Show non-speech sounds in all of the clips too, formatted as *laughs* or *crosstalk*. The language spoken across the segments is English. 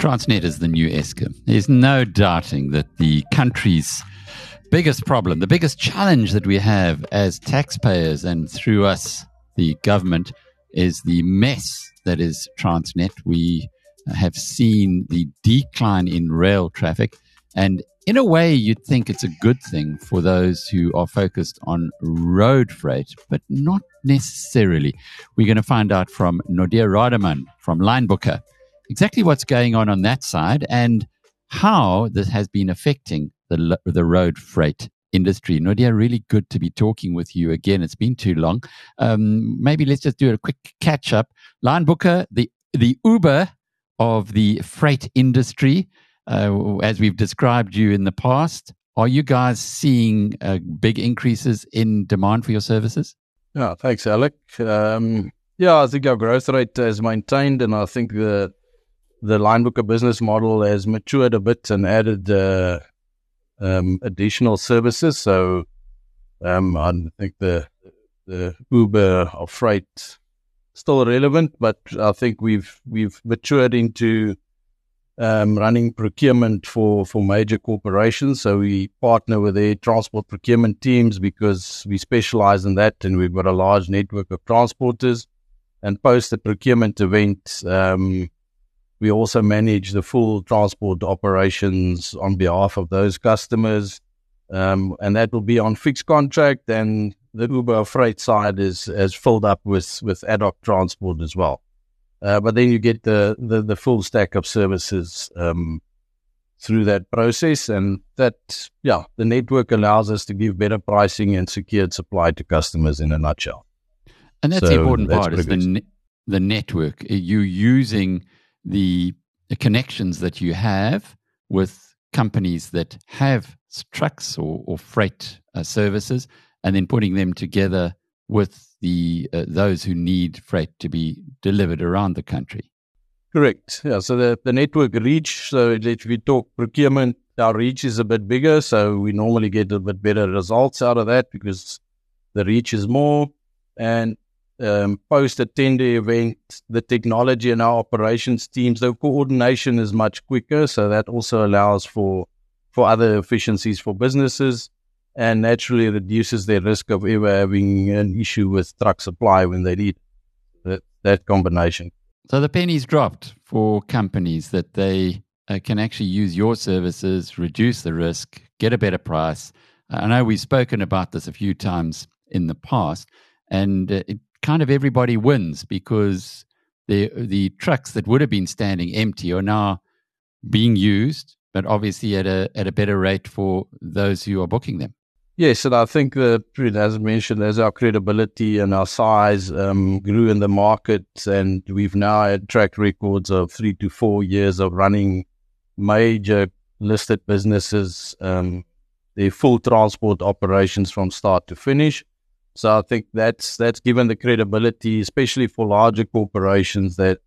Transnet is the new Eskom. There's no doubting that the country's biggest problem, the biggest challenge that we have as taxpayers and through us, the government, is the mess that is Transnet. We have seen the decline in rail traffic. And in a way, you'd think it's a good thing for those who are focused on road freight, but not necessarily. We're going to find out from Naudé Rademan from Linebooker exactly what's going on on that side and how this has been affecting the, the road freight industry. Naudé, really good to be talking with you again. It's been too long. Um, maybe let's just do a quick catch up. Linebooker, the, the Uber of the freight industry, uh, as we've described you in the past. Are you guys seeing uh, big increases in demand for your services? Yeah, thanks, Alec. Um, yeah, I think our growth rate is maintained, and I think the the Linebooker business model has matured a bit and added uh, um, additional services. So um, I think the the Uber of freight still relevant, but I think we've we've matured into um, running procurement for for major corporations. So we partner with their transport procurement teams because we specialize in that, and we've got a large network of transporters. And post the procurement event, um, we also manage the full transport operations on behalf of those customers. Um, and that will be on fixed contract. And the Uber freight side is, is filled up with, with ad hoc transport as well. Uh, but then you get the, the, the, full stack of services um, through that process. And that, yeah, the network allows us to give better pricing and secured supply to customers in a nutshell. And that's so the important part is the, ne- the network. You using – the, connections that you have with companies that have trucks or, or freight uh, services, and then putting them together with the uh, those who need freight to be delivered around the country. Correct. Yeah. So the, the network reach. So if we talk procurement, our reach is a bit bigger. So we normally get a bit better results out of that because the reach is more. And um, post a tender event, the technology and our operations teams, the coordination is much quicker. So that also allows for for other efficiencies for businesses and naturally reduces their risk of ever having an issue with truck supply when they need that, that combination. So the pennies dropped for companies that they uh, can actually use your services, reduce the risk, get a better price. I know we've spoken about this a few times in the past, and uh, kind of everybody wins because the the trucks that would have been standing empty are now being used, but obviously at a at a better rate for those who are booking them. Yes, and I think that, as mentioned, as our credibility and our size um, grew in the market, and we've now had track records of three to four years of running major listed businesses, um, their full transport operations from start to finish. So I think that's that's given the credibility, especially for larger corporations, that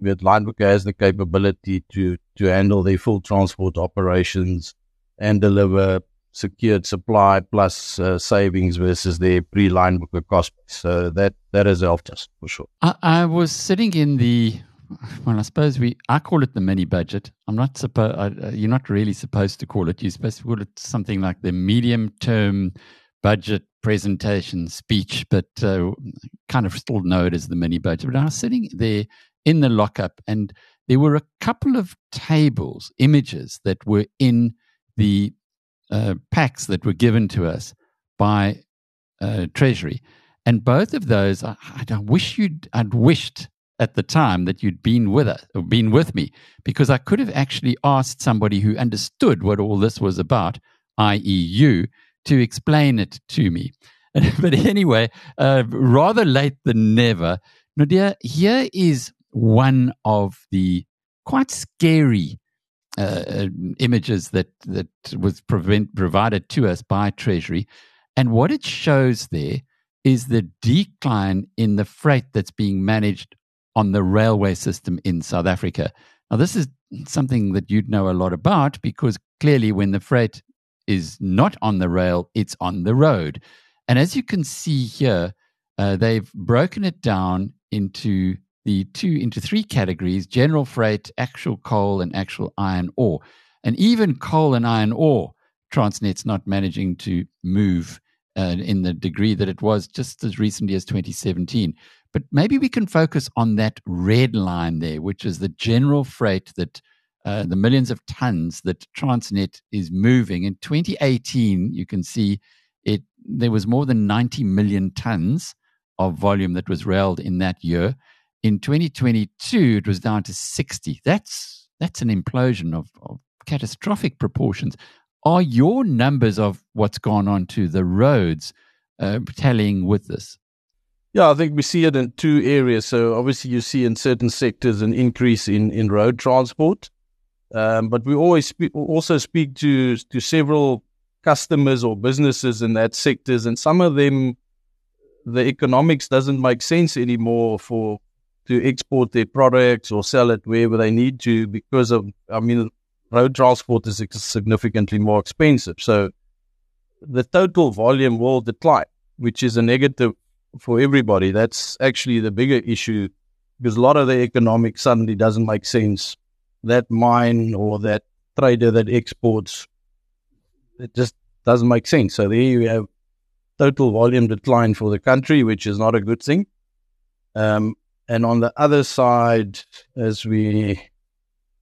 that Linebooker has the capability to to handle their full transport operations and deliver secured supply plus uh, savings versus their pre-Linebooker cost. So that that has helped us for sure. I, I was sitting in the well, I suppose we I call it the mini budget. I'm not supposed. You're not really supposed to call it. You're supposed to call it something like the medium term budget presentation speech, but uh, kind of still know it as the mini budget. But I was sitting there in the lockup, and there were a couple of tables, images that were in the uh, packs that were given to us by uh, Treasury, and both of those, I, I wish you'd, I'd wished at the time that you'd been with us or been with me, because I could have actually asked somebody who understood what all this was about, i.e., you to explain it to me. *laughs* but anyway, uh, rather late than never. Naudé, here is one of the quite scary uh, uh, images that that was prevent, provided to us by Treasury, and what it shows there is the decline in the freight that's being managed on the railway system in South Africa. Now, this is something that you'd know a lot about because clearly, when the freight is not on the rail, it's on the road. And as you can see here, uh, they've broken it down into the two into three categories general freight, actual coal, and actual iron ore. And even coal and iron ore, Transnet's not managing to move uh, in the degree that it was just as recently as 2017. But maybe we can focus on that red line there, which is the general freight that uh, the millions of tons that Transnet is moving. In 2018, you can see it there was more than 90 million tons of volume that was railed in that year. In 2022, it was down to 60. That's that's an implosion of, of catastrophic proportions. Are your numbers of what's gone on to the roads uh, tallying with this? Yeah, I think we see it in two areas. So obviously, you see in certain sectors an increase in, in road transport, um, but we always spe- also speak to to several customers or businesses in that sectors, and some of them, the economics doesn't make sense anymore for to export their products or sell it wherever they need to because of, I mean, road transport is significantly more expensive. So the total volume will decline, which is a negative for everybody. That's actually the bigger issue because a lot of the economics suddenly doesn't make sense. That mine or that trader that exports, it just doesn't make sense. So there you have total volume decline for the country, which is not a good thing. Um, and on the other side, as we, I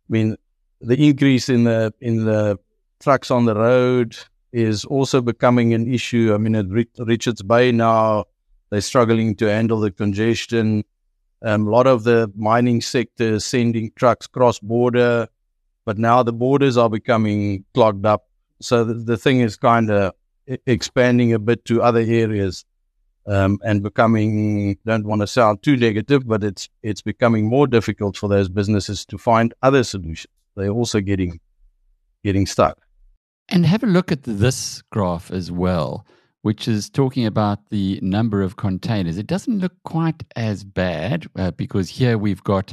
mean, the increase in the in the trucks on the road is also becoming an issue. I mean, at Richards Bay now, they're struggling to handle the congestion. Um, a lot of the mining sector sending trucks cross border, but now the borders are becoming clogged up. So the, the thing is kind of expanding a bit to other areas um, and becoming. Don't want to sound too negative, but it's it's becoming more difficult for those businesses to find other solutions they're also getting getting stuck. And have a look at this graph as well, which is talking about the number of containers. It doesn't look quite as bad uh, because here we've got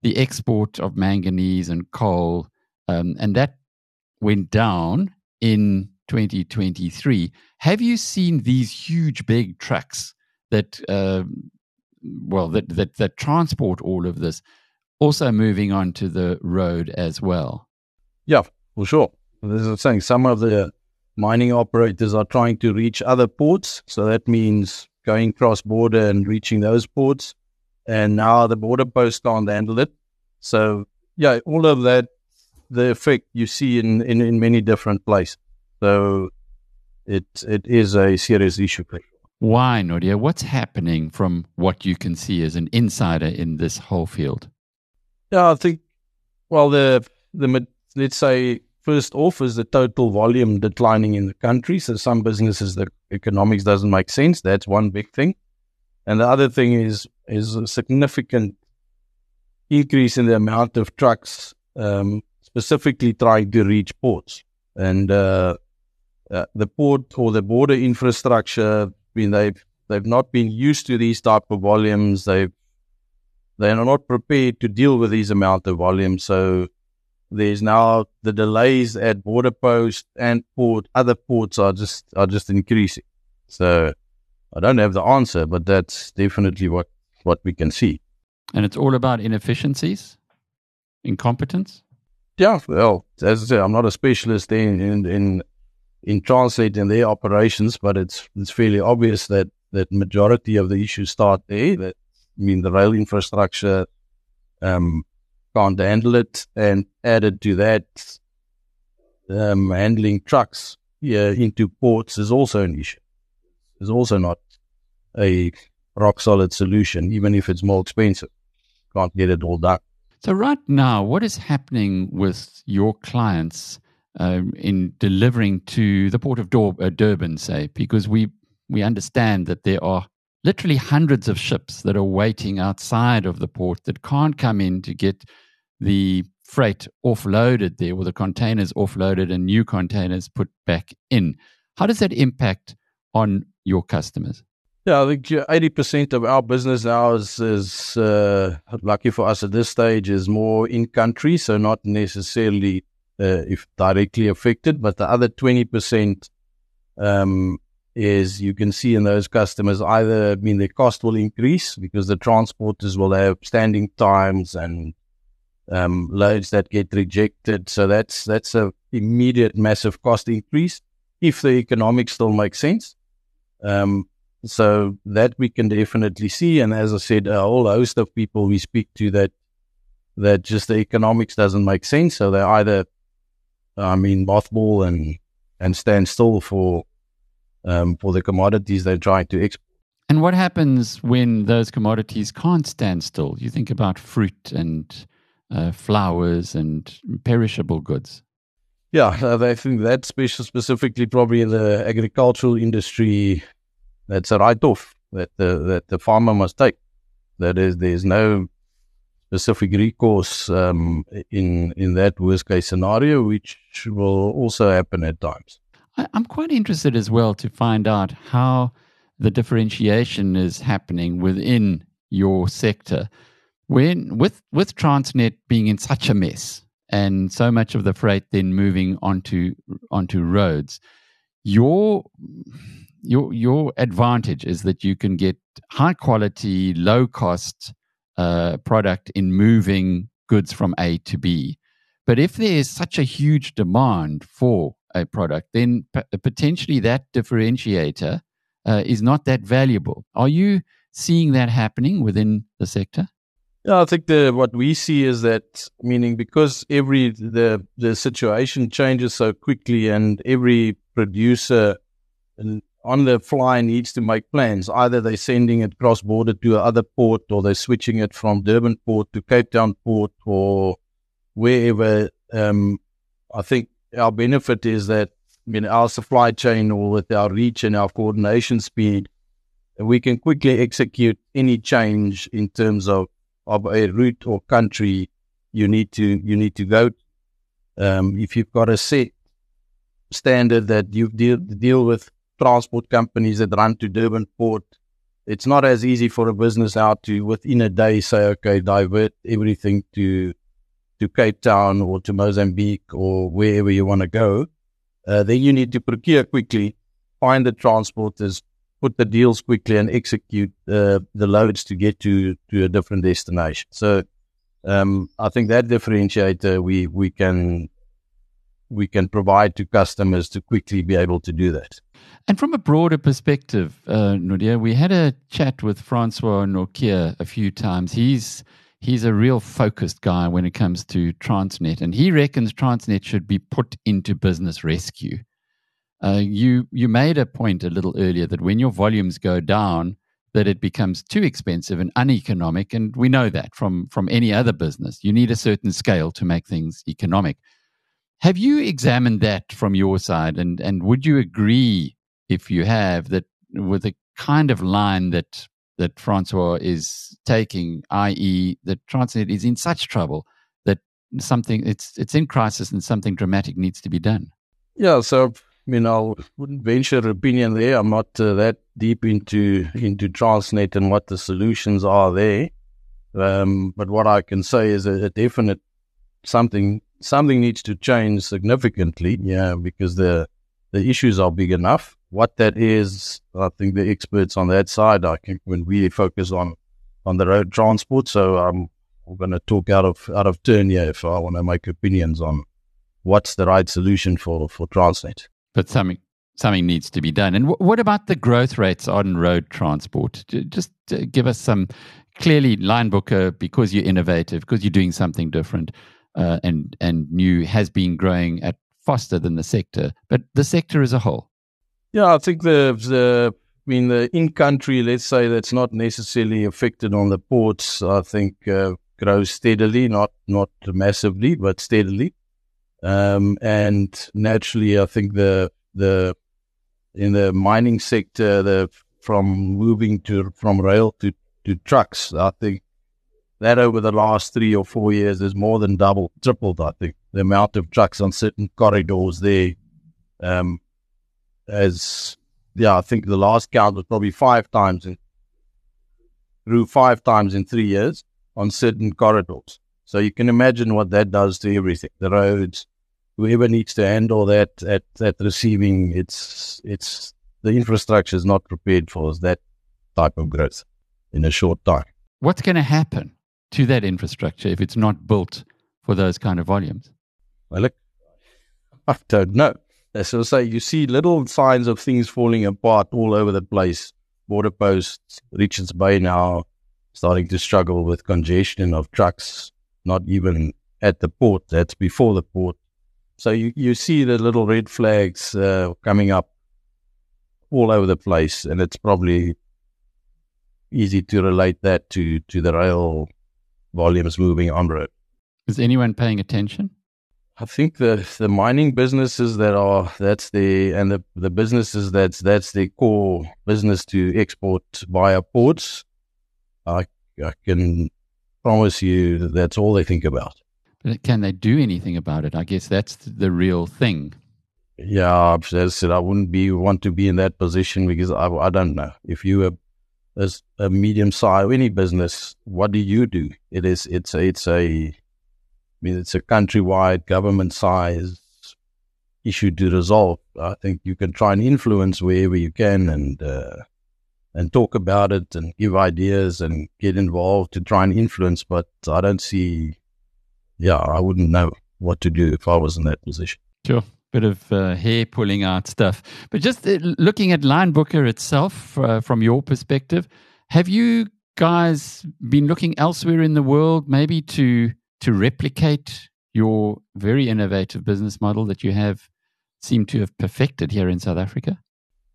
the export of manganese and coal, um, and that went down in 2023. Have you seen these huge, big trucks that, uh, well, that, that that transport all of this? also moving on to the road as well. Yeah, well, sure. As I was saying, some of the mining operators are trying to reach other ports. So that means going cross border and reaching those ports. And now the border posts can't handle it. So, yeah, all of that, the effect you see in, in, in many different places. So it it is a serious issue. Why, Naudé? What's happening from what you can see as an insider in this whole field? Yeah, I think. Well, the the let's say first off is the total volume declining in the country. So some businesses the economics doesn't make sense. That's one big thing, and the other thing is is a significant increase in the amount of trucks um, specifically trying to reach ports and uh, uh, the port or the border infrastructure. I mean, they've they've not been used to these type of volumes. They've they are not prepared to deal with these amount of volume. So there's now the delays at border post and port. Other ports are just are just increasing. So I don't have the answer, but that's definitely what what we can see. And it's all about inefficiencies, incompetence. Yeah, well, as I said, I'm not a specialist in in in, in translating their operations, but it's it's fairly obvious that that majority of the issues start there. That I mean, the rail infrastructure um, can't handle it. And added to that, um, handling trucks into ports is also an issue. Is also not a rock solid solution, even if it's more expensive. Can't get it all done. So, right now, what is happening with your clients um, in delivering to the port of Dur- uh, Durban, say? Because we we understand that there are literally hundreds of ships that are waiting outside of the port that can't come in to get the freight offloaded there or the containers offloaded and new containers put back in. How does that impact on your customers? Yeah, I think eighty percent of our business now is, is uh, lucky for us at this stage is more in country, so not necessarily uh, if directly affected, but the other twenty percent um, is you can see in those customers either I mean their cost will increase because the transporters will have standing times and um, loads that get rejected. So that's that's a immediate massive cost increase if the economics still make sense. Um, so that we can definitely see. And as I said, a whole host of people we speak to that that just the economics doesn't make sense. So they're either, I mean, mothball and and stand still for um, for the commodities they're trying to export. And what happens when those commodities can't stand still? You think about fruit and uh, flowers and perishable goods. Yeah, I think that specifically probably in the agricultural industry, that's a write-off that the that the farmer must take. That is, there's no specific recourse um, in in that worst case scenario, which will also happen at times. I'm quite interested as well to find out how the differentiation is happening within your sector. When with with Transnet being in such a mess and so much of the freight then moving onto onto roads, your your your advantage is that you can get high quality, low cost uh, product in moving goods from A to B. But if there is such a huge demand for a product, then p- potentially that differentiator uh, is not that valuable. Are you seeing that happening within the sector? Yeah, I think the what we see is that meaning because every the the situation changes so quickly and every producer on the fly needs to make plans. Either they're sending it cross border to another port or they're switching it from Durban port to Cape Town port or wherever. Um, I think our benefit is that I mean our supply chain or with our reach and our coordination speed, we can quickly execute any change in terms of of a route or country you need to you need to go. Um, if you've got a set standard that you deal deal with transport companies that run to Durban port, it's not as easy for a business out to within a day say, okay, divert everything to to Cape Town or to Mozambique or wherever you want to go. Uh, then you need to procure quickly, find the transporters, put the deals quickly and execute uh, the loads to get to, to a different destination. So um, I think that differentiator we, we can we can provide to customers to quickly be able to do that. And from a broader perspective, uh, Naudé, we had a chat with Francois Nortje a few times. He's he's a real focused guy when it comes to Transnet, and he reckons Transnet should be put into business rescue. Uh, you you made a point a little earlier that when your volumes go down, that it becomes too expensive and uneconomic, and we know that from from any other business. You need a certain scale to make things economic. Have you examined that from your side, and and would you agree, if you have, that with the kind of line that that Francois is taking, i.e., that Transnet is in such trouble that something it's it's in crisis and something dramatic needs to be done? Yeah, so I mean, I wouldn't venture an opinion there. I'm not uh, that deep into into Transnet and what the solutions are there. Um, but what I can say is a, a, definite something something needs to change significantly. Yeah, because the the issues are big enough. What that is, I think the experts on that side, I think, when we focus on on the road transport. So I'm, I'm going to talk out of out of turn here if I want to make opinions on what's the right solution for for Transnet but something something needs to be done. And w- what about the growth rates on road transport? Just give us some clearly Linebooker because you're innovative, because you're doing something different uh, and and new has been growing at faster than the sector, but the sector as a whole. Yeah, I think the the I mean the in country, let's say that's not necessarily affected on the ports. I think uh, grows steadily, not not massively, but steadily. Um, and naturally, I think the the in the mining sector, the from moving to from rail to to trucks, I think that over the last three or four years has more than doubled, tripled. I think the amount of trucks on certain corridors there. Um, as yeah, I think the last count was probably five times in five times in three years on certain corridors. So you can imagine what that does to everything: the roads, whoever needs to handle that at that receiving, it's it's the infrastructure is not prepared for that type of growth in a short time. What's going to happen to that infrastructure if it's not built for those kind of volumes? Well, look, *laughs* I don't know. As I say, you see little signs of things falling apart all over the place. Border posts, Richards Bay now starting to struggle with congestion of trucks, not even at the port, that's before the port. So you, you see the little red flags uh, coming up all over the place, and it's probably easy to relate that to, to the rail volumes moving on road. Is anyone paying attention? I think the the mining businesses that are that's the and the, the businesses that's that's the core business to export via ports. I I can promise you that that's all they think about. Can they do anything about it? I guess that's the real thing. Yeah, as I said, I wouldn't be want to be in that position because I I don't know if you are as a medium size any business. What do you do? It is it's a, it's a I mean, it's a countrywide government size issue to resolve. I think you can try and influence wherever you can and uh, and talk about it and give ideas and get involved to try and influence. But I don't see, yeah, I wouldn't know what to do if I was in that position. Sure. Bit of uh, hair pulling out stuff. But just uh, looking at Linebooker itself uh, from your perspective, have you guys been looking elsewhere in the world maybe to to replicate your very innovative business model that you have seem to have perfected here in South Africa?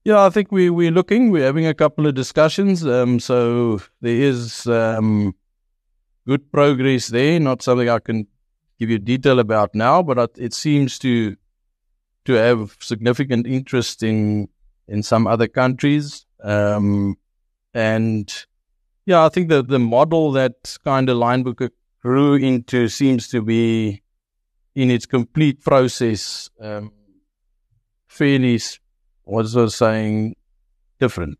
Yeah, I think we, we're looking, we're having a couple of discussions. Um, so there is um, good progress there, not something I can give you detail about now, but it seems to to have significant interest in in some other countries. Um, and yeah, I think the the model that kind of Linebooker grew into seems to be in its complete process um, fairly, what's I saying, different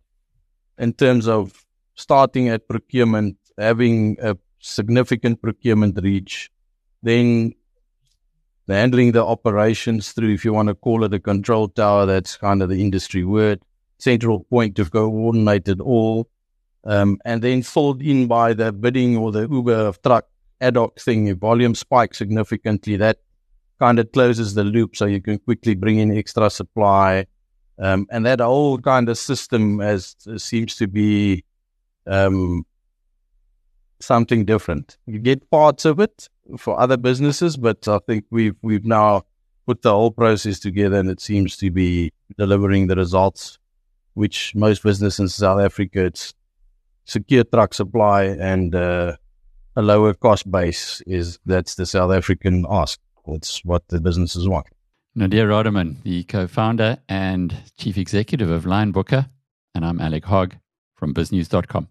in terms of starting at procurement, having a significant procurement reach, then handling the operations through, if you want to call it a control tower, that's kind of the industry word, central point of coordinated all, um, and then filled in by the bidding or the Uber of truck ad hoc thing, if volume spikes significantly, that kind of closes the loop so you can quickly bring in extra supply. Um, and that whole kind of system as uh, seems to be um, something different. You get parts of it for other businesses, but I think we've we've now put the whole process together, and it seems to be delivering the results which most businesses in South Africa it's secure truck supply and uh, a lower cost base is that's the South African ask. It's what the businesses want. Naudé Rademan, the co-founder and chief executive of Linebooker, and I'm Alec Hogg from biznews.com.